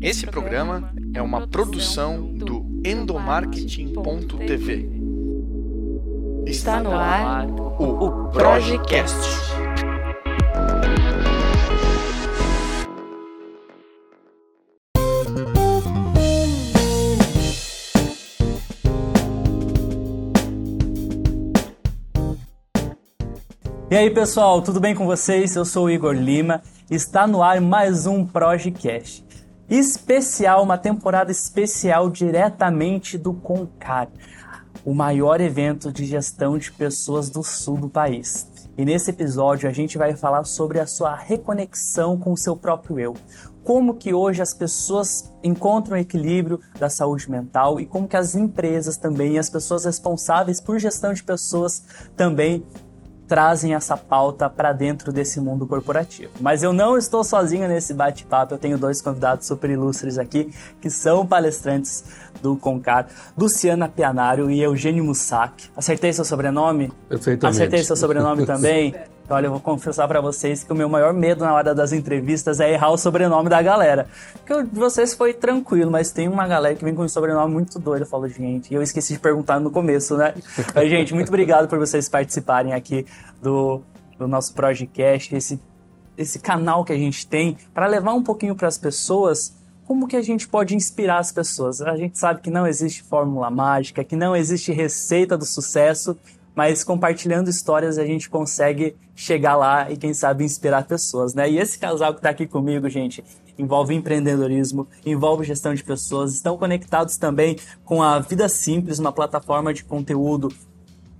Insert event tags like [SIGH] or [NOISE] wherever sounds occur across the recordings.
Esse programa é uma produção do endomarketing.tv. Está no ar o Projecast. E aí pessoal, tudo bem com vocês? Eu sou o Igor Lima. Está no ar mais um Projecast especial, uma temporada especial diretamente do Concar, o maior evento de gestão de pessoas do sul do país. E nesse episódio a gente vai falar sobre a sua reconexão com o seu próprio eu. Como que hoje as pessoas encontram o equilíbrio da saúde mental e como que as empresas também, as pessoas responsáveis por gestão de pessoas também trazem essa pauta para dentro desse mundo corporativo. Mas eu não estou sozinho nesse bate-papo, eu tenho dois convidados super ilustres aqui, que são palestrantes do Concar, Luciana Pianário e Eugênio Mussac. Acertei seu sobrenome? Perfeitamente. Acertei seu sobrenome também? [LAUGHS] Olha, eu vou confessar para vocês que o meu maior medo na hora das entrevistas é errar o sobrenome da galera. Porque o de vocês foi tranquilo, mas tem uma galera que vem com um sobrenome muito doido. Eu falo, gente, e eu esqueci de perguntar no começo, né? [LAUGHS] Mas, gente, muito obrigado por vocês participarem aqui do, do nosso podcast, esse, esse canal que a gente tem, para levar um pouquinho para as pessoas como que a gente pode inspirar as pessoas. A gente sabe que não existe fórmula mágica, que não existe receita do sucesso, mas compartilhando histórias a gente consegue chegar lá e quem sabe inspirar pessoas, né? E esse casal que está aqui comigo, gente, envolve empreendedorismo, envolve gestão de pessoas, estão conectados também com a Vida Simples, uma plataforma de conteúdo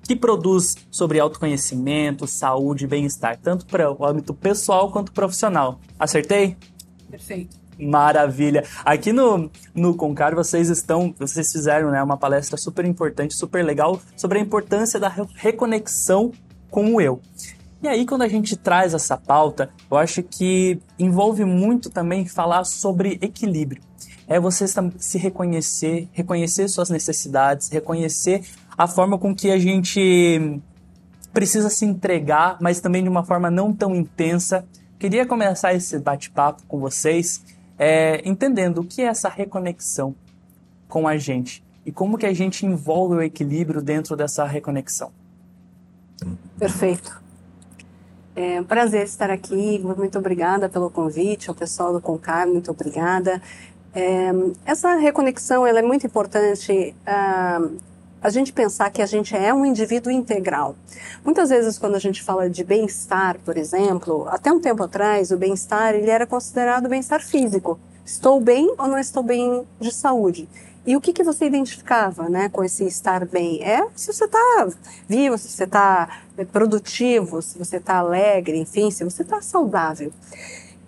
que produz sobre autoconhecimento, saúde e bem-estar, tanto para o âmbito pessoal quanto profissional. Acertei? Perfeito. Maravilha. Aqui no, no Concar vocês estão, vocês fizeram né, uma palestra super importante, super legal sobre a importância da reconexão com o eu. E aí, quando a gente traz essa pauta, eu acho que envolve muito também falar sobre equilíbrio. É você se reconhecer, reconhecer suas necessidades, reconhecer a forma com que a gente precisa se entregar, mas também de uma forma não tão intensa. Queria começar esse bate-papo com vocês é, entendendo o que é essa reconexão com a gente e como que a gente envolve o equilíbrio dentro dessa reconexão. Perfeito. É um prazer estar aqui. Muito obrigada pelo convite, ao pessoal do Concar, muito obrigada. É, essa reconexão ela é muito importante uh, a gente pensar que a gente é um indivíduo integral. Muitas vezes quando a gente fala de bem-estar, por exemplo, até um tempo atrás o bem-estar ele era considerado bem-estar físico. Estou bem ou não estou bem de saúde? E o que, que você identificava né, com esse estar bem? É se você está vivo, se você está produtivo, se você está alegre, enfim, se você está saudável.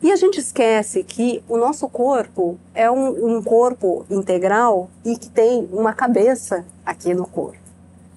E a gente esquece que o nosso corpo é um, um, corpo integral e que tem uma cabeça aqui no corpo.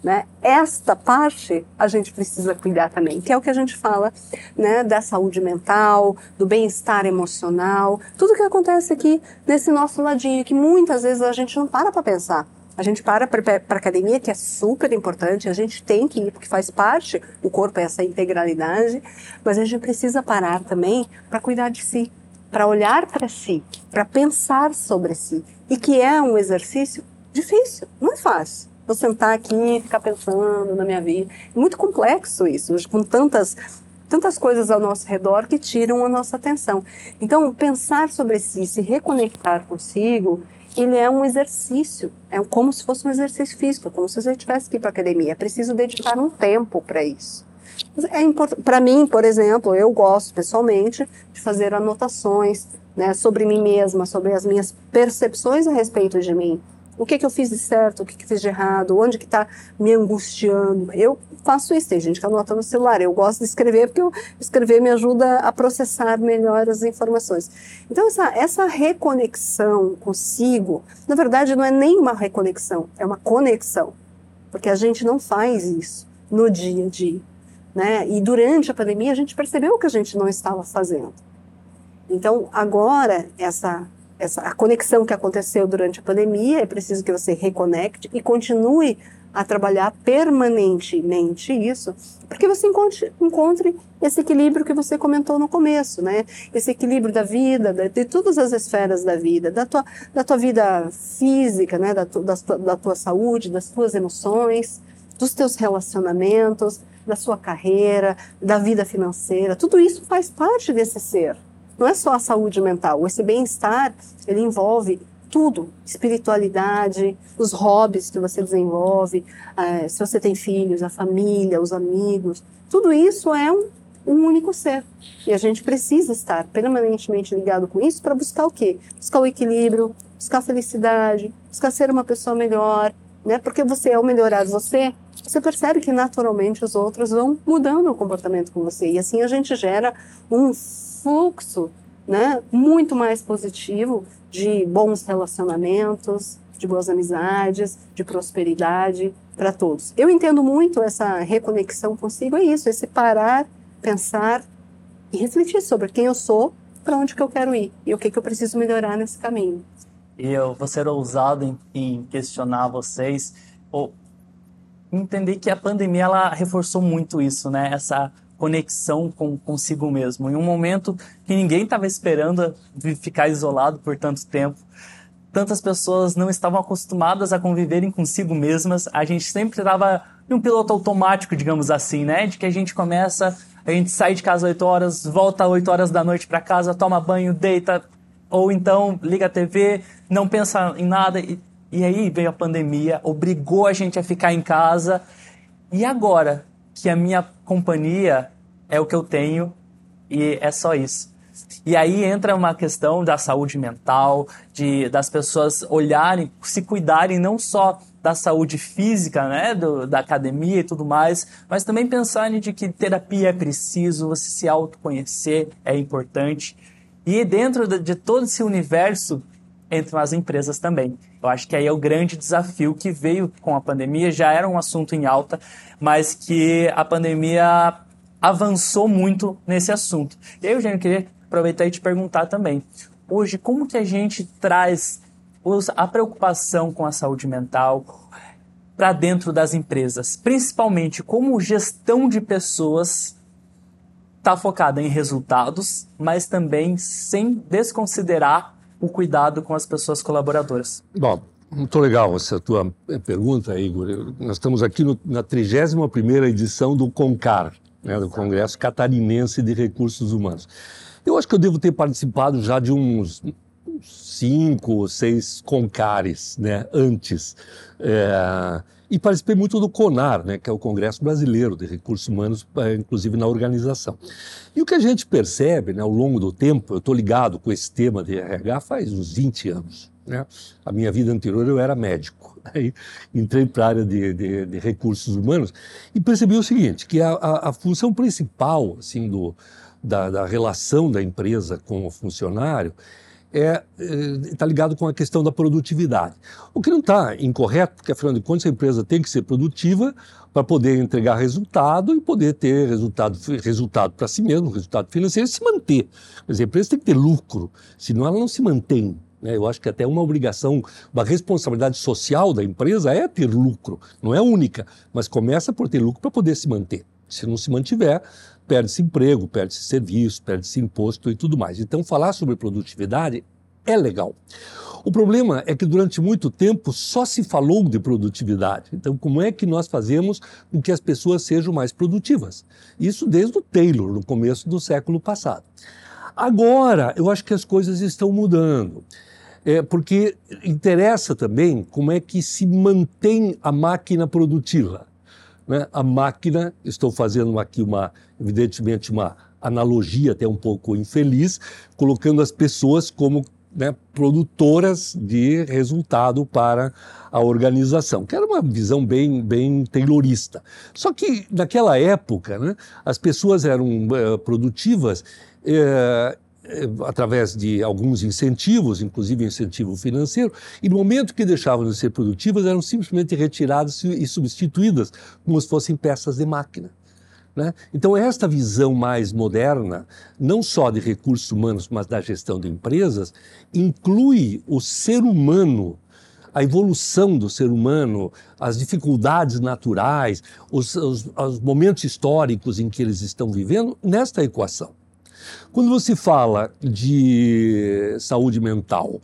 Né? Esta parte a gente precisa cuidar também, que é o que a gente fala né, da saúde mental, do bem-estar emocional, tudo que acontece aqui nesse nosso ladinho, que muitas vezes a gente não para para pensar. A gente para para academia, que é super importante, a gente tem que ir, porque faz parte, o corpo é essa integralidade, mas a gente precisa parar também para cuidar de si, para olhar para si, para pensar sobre si. E que é um exercício difícil, não é fácil. Vou sentar aqui e ficar pensando na minha vida. É muito complexo isso, com tantas tantas coisas ao nosso redor que tiram a nossa atenção. Então, pensar sobre si, se reconectar consigo, ele é um exercício, é como se fosse um exercício físico, como se você tivesse que ir para academia. É preciso dedicar um tempo para isso. É para mim, por exemplo, eu gosto pessoalmente de fazer anotações né, sobre mim mesma, sobre as minhas percepções a respeito de mim o que, que eu fiz de certo, o que, que eu fiz de errado, onde que está me angustiando. Eu faço isso, tem gente que anota no celular. Eu gosto de escrever porque eu, escrever me ajuda a processar melhor as informações. Então, essa, essa reconexão consigo, na verdade, não é nem uma reconexão, é uma conexão. Porque a gente não faz isso no dia a dia. Né? E durante a pandemia a gente percebeu que a gente não estava fazendo. Então, agora, essa essa, a conexão que aconteceu durante a pandemia, é preciso que você reconecte e continue a trabalhar permanentemente isso, porque você encontre, encontre esse equilíbrio que você comentou no começo, né? Esse equilíbrio da vida, de, todas as esferas da vida, da tua, da tua vida física, né? Da, tu, da, da tua saúde, das tuas emoções, dos teus relacionamentos, da sua carreira, da vida financeira. Tudo isso faz parte desse ser. Não é só a saúde mental. Esse bem-estar, ele envolve tudo, espiritualidade, os hobbies que você desenvolve, é, se você tem filhos, a família, os amigos, tudo isso é um, um único ser. E a gente precisa estar permanentemente ligado com isso para buscar o quê? Buscar o equilíbrio, buscar a felicidade, buscar ser uma pessoa melhor, né? Porque você, ao melhorar você, você percebe que naturalmente os outros vão mudando o comportamento com você. E assim a gente gera um fluxo né, muito mais positivo de bons relacionamentos, de boas amizades, de prosperidade para todos. Eu entendo muito essa reconexão consigo, é isso, esse parar, pensar e refletir sobre quem eu sou, para onde que eu quero ir e o que, que eu preciso melhorar nesse caminho. E eu vou ser ousado em, em questionar vocês, ou entender que a pandemia ela reforçou muito isso, né? Essa conexão com consigo mesmo. Em um momento que ninguém estava esperando ficar isolado por tanto tempo, tantas pessoas não estavam acostumadas a conviverem consigo mesmas. A gente sempre estava em um piloto automático, digamos assim, né? De que a gente começa, a gente sai de casa às 8 horas, volta às 8 horas da noite para casa, toma banho, deita, ou então liga a TV, não pensa em nada. E, e aí veio a pandemia, obrigou a gente a ficar em casa. E agora que a minha companhia é o que eu tenho e é só isso. E aí entra uma questão da saúde mental, de das pessoas olharem, se cuidarem não só da saúde física, né, do, da academia e tudo mais, mas também pensarem de que terapia é preciso, você se autoconhecer é importante. E dentro de, de todo esse universo entram as empresas também. Eu acho que aí é o grande desafio que veio com a pandemia, já era um assunto em alta, mas que a pandemia avançou muito nesse assunto. E aí, Eugênio, eu queria aproveitar e te perguntar também. Hoje, como que a gente traz a preocupação com a saúde mental para dentro das empresas? Principalmente como gestão de pessoas está focada em resultados, mas também sem desconsiderar o cuidado com as pessoas colaboradoras. Bom, muito legal essa tua pergunta, Igor. Nós estamos aqui no, na 31ª edição do CONCAR, né, do Congresso Catarinense de Recursos Humanos. Eu acho que eu devo ter participado já de uns cinco ou seis concares né, antes. É, e participei muito do CONAR, né, que é o Congresso Brasileiro de Recursos Humanos, é, inclusive na organização. E o que a gente percebe né, ao longo do tempo, eu estou ligado com esse tema de RH faz uns 20 anos. Né? A minha vida anterior eu era médico. [LAUGHS] Aí entrei para a área de, de, de, recursos humanos e percebi o seguinte, que a, a, a função principal assim, do, da, da, relação da empresa com o funcionário é está é, ligado com a questão da produtividade. O que não está incorreto, porque afinal de contas a empresa tem que ser produtiva para poder entregar resultado e poder ter resultado, resultado para si mesmo, resultado financeiro e se manter. Mas a empresa tem que ter lucro, senão ela não se mantém. Né? Eu acho que até uma obrigação, uma responsabilidade social da empresa é ter lucro. Não é única, mas começa por ter lucro para poder se manter. Se não se mantiver, perde-se emprego, perde-se serviço, perde-se imposto e tudo mais. Então, falar sobre produtividade é legal. O problema é que durante muito tempo só se falou de produtividade. Então, como é que nós fazemos com que as pessoas sejam mais produtivas? Isso desde o Taylor, no começo do século passado. Agora, eu acho que as coisas estão mudando é, porque interessa também como é que se mantém a máquina produtiva. Né? A máquina, estou fazendo aqui uma, evidentemente, uma analogia até um pouco infeliz, colocando as pessoas como né, produtoras de resultado para a organização, que era uma visão bem, bem taylorista. Só que naquela época né, as pessoas eram uh, produtivas uh, através de alguns incentivos, inclusive incentivo financeiro, e no momento que deixavam de ser produtivas, eram simplesmente retiradas e substituídas como se fossem peças de máquina. Né? Então, esta visão mais moderna, não só de recursos humanos, mas da gestão de empresas, inclui o ser humano a evolução do ser humano, as dificuldades naturais, os, os, os momentos históricos em que eles estão vivendo nesta equação. Quando você fala de saúde mental,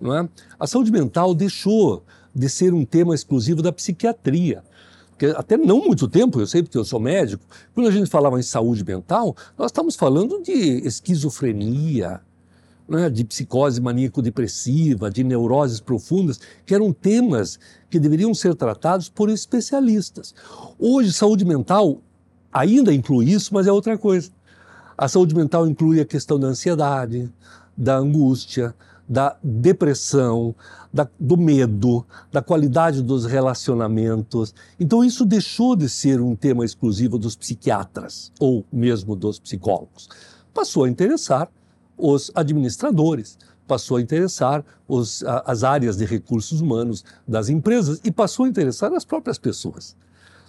não é? a saúde mental deixou de ser um tema exclusivo da psiquiatria. Porque até não muito tempo, eu sei porque eu sou médico, quando a gente falava em saúde mental, nós estamos falando de esquizofrenia, né, de psicose maníaco-depressiva, de neuroses profundas, que eram temas que deveriam ser tratados por especialistas. Hoje, saúde mental ainda inclui isso, mas é outra coisa. A saúde mental inclui a questão da ansiedade, da angústia, da depressão, da, do medo, da qualidade dos relacionamentos. Então, isso deixou de ser um tema exclusivo dos psiquiatras ou mesmo dos psicólogos. Passou a interessar os administradores, passou a interessar os, as áreas de recursos humanos das empresas e passou a interessar as próprias pessoas.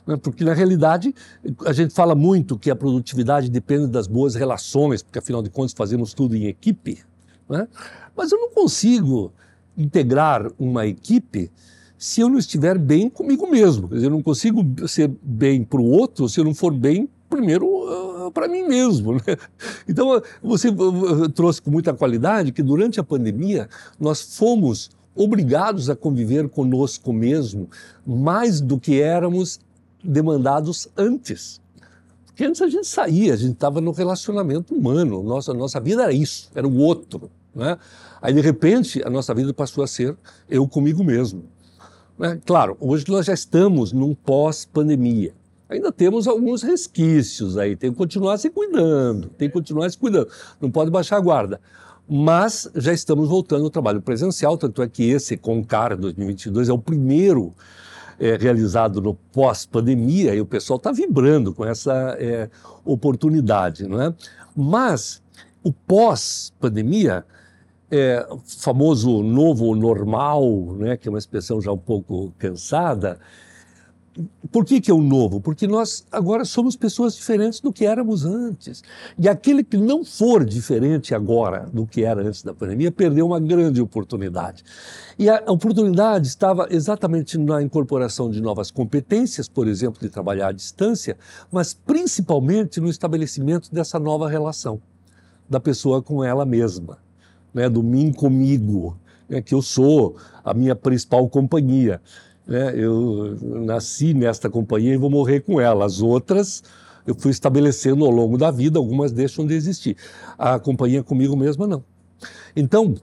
Né? Porque, na realidade, a gente fala muito que a produtividade depende das boas relações, porque, afinal de contas, fazemos tudo em equipe. Né? Mas eu não consigo integrar uma equipe se eu não estiver bem comigo mesmo. Eu não consigo ser bem para o outro se eu não for bem primeiro uh, para mim mesmo. Né? [LAUGHS] Então, você trouxe com muita qualidade que durante a pandemia nós fomos obrigados a conviver conosco mesmo mais do que éramos demandados antes. Porque antes a gente saía, a gente estava no relacionamento humano, nossa, nossa vida era isso, era o outro. Né? Aí, de repente, a nossa vida passou a ser eu comigo mesmo. Né? Claro, hoje nós já estamos num pós-pandemia ainda temos alguns resquícios aí, tem que continuar se cuidando, tem que continuar se cuidando, não pode baixar a guarda. Mas já estamos voltando ao trabalho presencial, tanto é que esse Concar 2022 é o primeiro é, realizado no pós-pandemia e o pessoal está vibrando com essa é, oportunidade, não é? Mas o pós-pandemia, é, famoso novo normal, né, que é uma expressão já um pouco cansada, por que, que é o novo? Porque nós agora somos pessoas diferentes do que éramos antes. E aquele que não for diferente agora do que era antes da pandemia perdeu uma grande oportunidade. E a oportunidade estava exatamente na incorporação de novas competências, por exemplo, de trabalhar à distância, mas principalmente no estabelecimento dessa nova relação da pessoa com ela mesma, né? do mim comigo, né? que eu sou a minha principal companhia. Né? Eu nasci nesta companhia e vou morrer com ela. As outras eu fui estabelecendo ao longo da vida, algumas deixam de existir. A companhia comigo mesma, não. Então,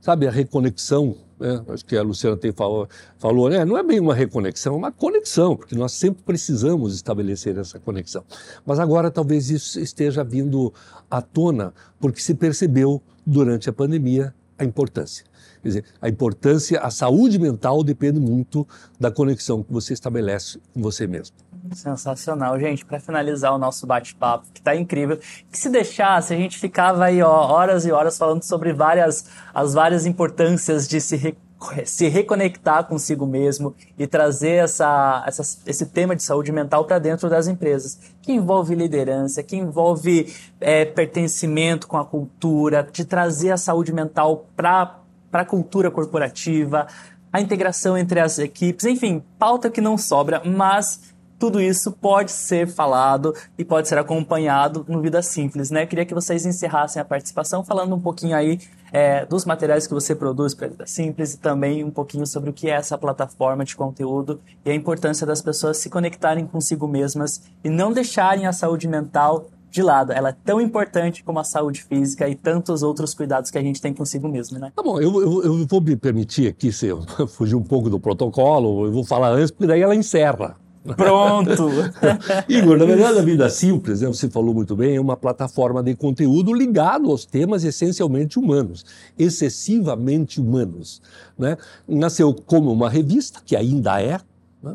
sabe, a reconexão, né? acho que a Luciana tem falou, falou né? não é bem uma reconexão, é uma conexão, porque nós sempre precisamos estabelecer essa conexão. Mas agora talvez isso esteja vindo à tona, porque se percebeu durante a pandemia a importância. Quer dizer, a importância, a saúde mental depende muito da conexão que você estabelece com você mesmo. Sensacional, gente. Para finalizar o nosso bate-papo, que está incrível, que se deixasse, a gente ficava aí ó, horas e horas falando sobre várias, as várias importâncias de se re se reconectar consigo mesmo e trazer essa, essa, esse tema de saúde mental para dentro das empresas, que envolve liderança, que envolve é, pertencimento com a cultura, de trazer a saúde mental para para a cultura corporativa, a integração entre as equipes, enfim, pauta que não sobra, mas tudo isso pode ser falado e pode ser acompanhado no Vida Simples, né? Queria que vocês encerrassem a participação falando um pouquinho aí é, dos materiais que você produz para a Vida Simples e também um pouquinho sobre o que é essa plataforma de conteúdo e a importância das pessoas se conectarem consigo mesmas e não deixarem a saúde mental de lado. Ela é tão importante como a saúde física e tantos outros cuidados que a gente tem consigo mesmo, né? Tá bom, eu, eu, eu vou me permitir aqui, se eu [LAUGHS] fugir um pouco do protocolo, eu vou falar antes, porque daí ela encerra. Pronto! [LAUGHS] Igor, na verdade, a Vida Simples, né, você falou muito bem, é uma plataforma de conteúdo ligado aos temas essencialmente humanos, excessivamente humanos. Né? Nasceu como uma revista, que ainda é, né?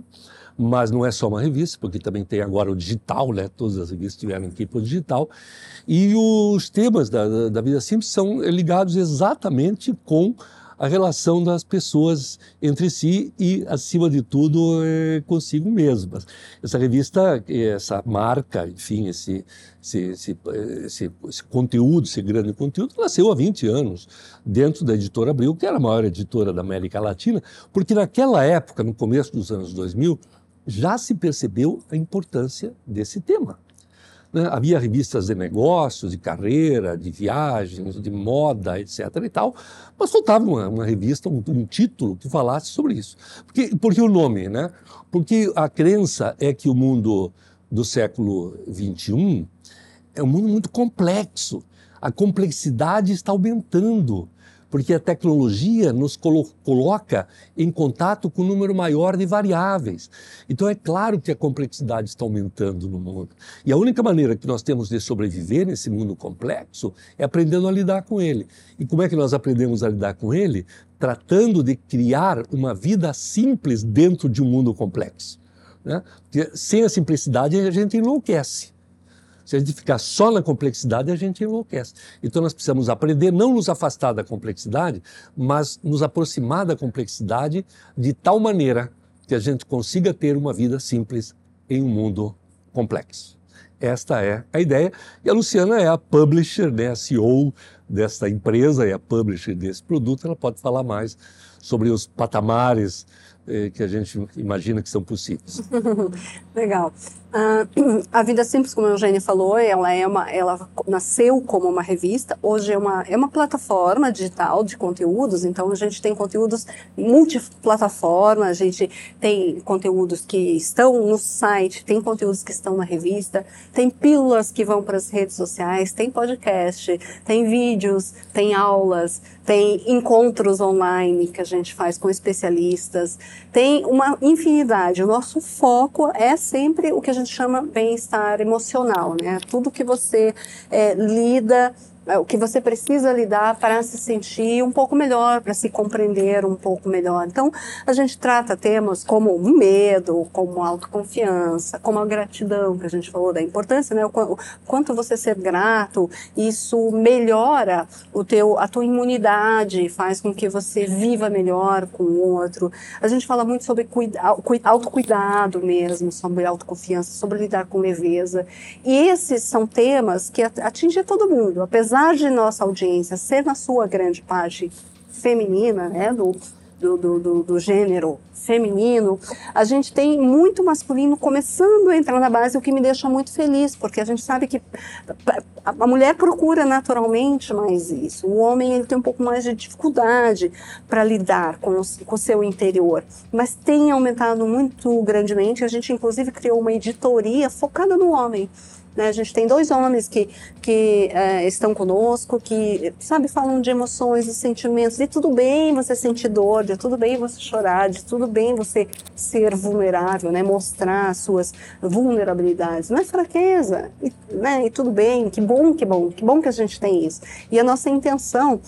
Mas não é só uma revista, porque também tem agora o digital, né? Todas as revistas tiveram aqui para o digital. E os temas da, da Vida Simples são ligados exatamente com a relação das pessoas entre si e, acima de tudo, é, consigo mesmas. Essa revista, essa marca, enfim, esse, esse, esse, esse, esse conteúdo, esse grande conteúdo, nasceu há 20 anos dentro da editora Abril, que era a maior editora da América Latina, porque naquela época, no começo dos anos 2000, já se percebeu a importância desse tema. Né? Havia revistas de negócios, de carreira, de viagens, de moda, etc. e tal, mas faltava uma, uma revista, um, um, título que falasse sobre isso. Porque, porque o nome, né? Porque a crença é que o mundo do século XXI é um mundo muito complexo. A complexidade está aumentando porque a tecnologia nos colo coloca em contato com um número maior de variáveis. Então é claro que a complexidade está aumentando no mundo. E a única maneira que nós temos de sobreviver nesse mundo complexo é aprendendo a lidar com ele. E como é que nós aprendemos a lidar com ele? Tratando de criar uma vida simples dentro de um mundo complexo. Né? Sem a simplicidade a gente enlouquece. Se a gente ficar só na complexidade, a gente enlouquece. Então nós precisamos aprender não nos afastar da complexidade, mas nos aproximar da complexidade de tal maneira que a gente consiga ter uma vida simples em um mundo complexo. Esta é a ideia. E a Luciana é a publisher, né, a CEO desta empresa, é a publisher desse produto. Ela pode falar mais sobre os patamares que a gente imagina que são possíveis. [LAUGHS] Legal. Uh, a Vida Simples, como a Eugênia falou, ela, é uma, ela nasceu como uma revista, hoje é uma, é uma plataforma digital de conteúdos, então a gente tem conteúdos multiplataforma, a gente tem conteúdos que estão no site, tem conteúdos que estão na revista, tem pílulas que vão para as redes sociais, tem podcast, tem vídeos, tem aulas, tem encontros online que a gente faz com especialistas, tem uma infinidade. O nosso foco é sempre o que a gente chama bem-estar emocional, né? Tudo que você é, lida o que você precisa lidar para se sentir um pouco melhor, para se compreender um pouco melhor. Então, a gente trata temas como o medo, como a autoconfiança, como a gratidão, que a gente falou da importância, né? O quanto você ser grato, isso melhora o teu, a tua imunidade, faz com que você viva melhor com o outro. A gente fala muito sobre cuida, autocuidado mesmo, sobre autoconfiança, sobre lidar com leveza. E esses são temas que atingem todo mundo, apesar apesar de nossa audiência ser na sua grande parte feminina, né, do, do, do, do, gênero feminino, a gente tem muito masculino começando a entrar na base, o que me deixa muito feliz, porque a gente sabe que a mulher procura naturalmente mais isso. O homem ele tem um pouco mais de dificuldade para lidar com, com o seu interior, mas tem aumentado muito grandemente. A gente, inclusive, criou uma editoria focada no homem. Né? A gente tem dois homens que, que é, estão conosco, que, sabe, falam de emoções e sentimentos. E tudo bem você sentir dor, de tudo bem você chorar, de tudo bem você ser vulnerável, né? Mostrar suas vulnerabilidades. Não é fraqueza, e, né? E tudo bem, que bom, que bom, que bom que a gente tem isso. E a nossa intenção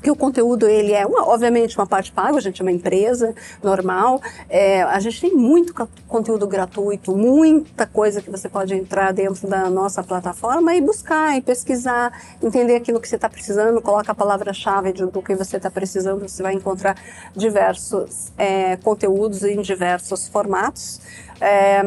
porque o conteúdo ele é uma, obviamente uma parte paga, a gente é uma empresa normal, é, a gente tem muito conteúdo gratuito, muita coisa que você pode entrar dentro da nossa plataforma e buscar e pesquisar, entender aquilo que você está precisando, coloca a palavra-chave do que você está precisando, você vai encontrar diversos é, conteúdos em diversos formatos. É,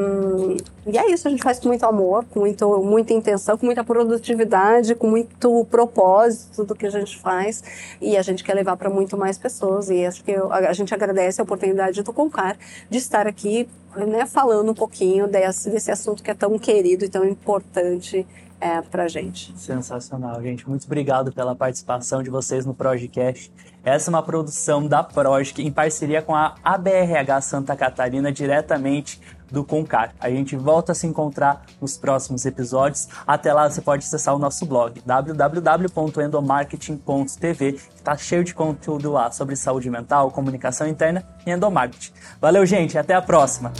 e é isso, a gente faz com muito amor, com muito, muita intenção, com muita produtividade, com muito propósito do que a gente faz e a gente quer levar para muito mais pessoas. E acho que eu, a gente agradece a oportunidade do Concar de estar aqui né, falando um pouquinho desse, desse assunto que é tão querido e tão importante é, para gente. Sensacional, gente. Muito obrigado pela participação de vocês no Projecast. Essa é uma produção da Projec em parceria com a ABRH Santa Catarina, diretamente do Concar. A gente volta a se encontrar nos próximos episódios. Até lá você pode acessar o nosso blog www.endomarketing.tv, que está cheio de conteúdo lá sobre saúde mental, comunicação interna e endomarketing. Valeu, gente, até a próxima.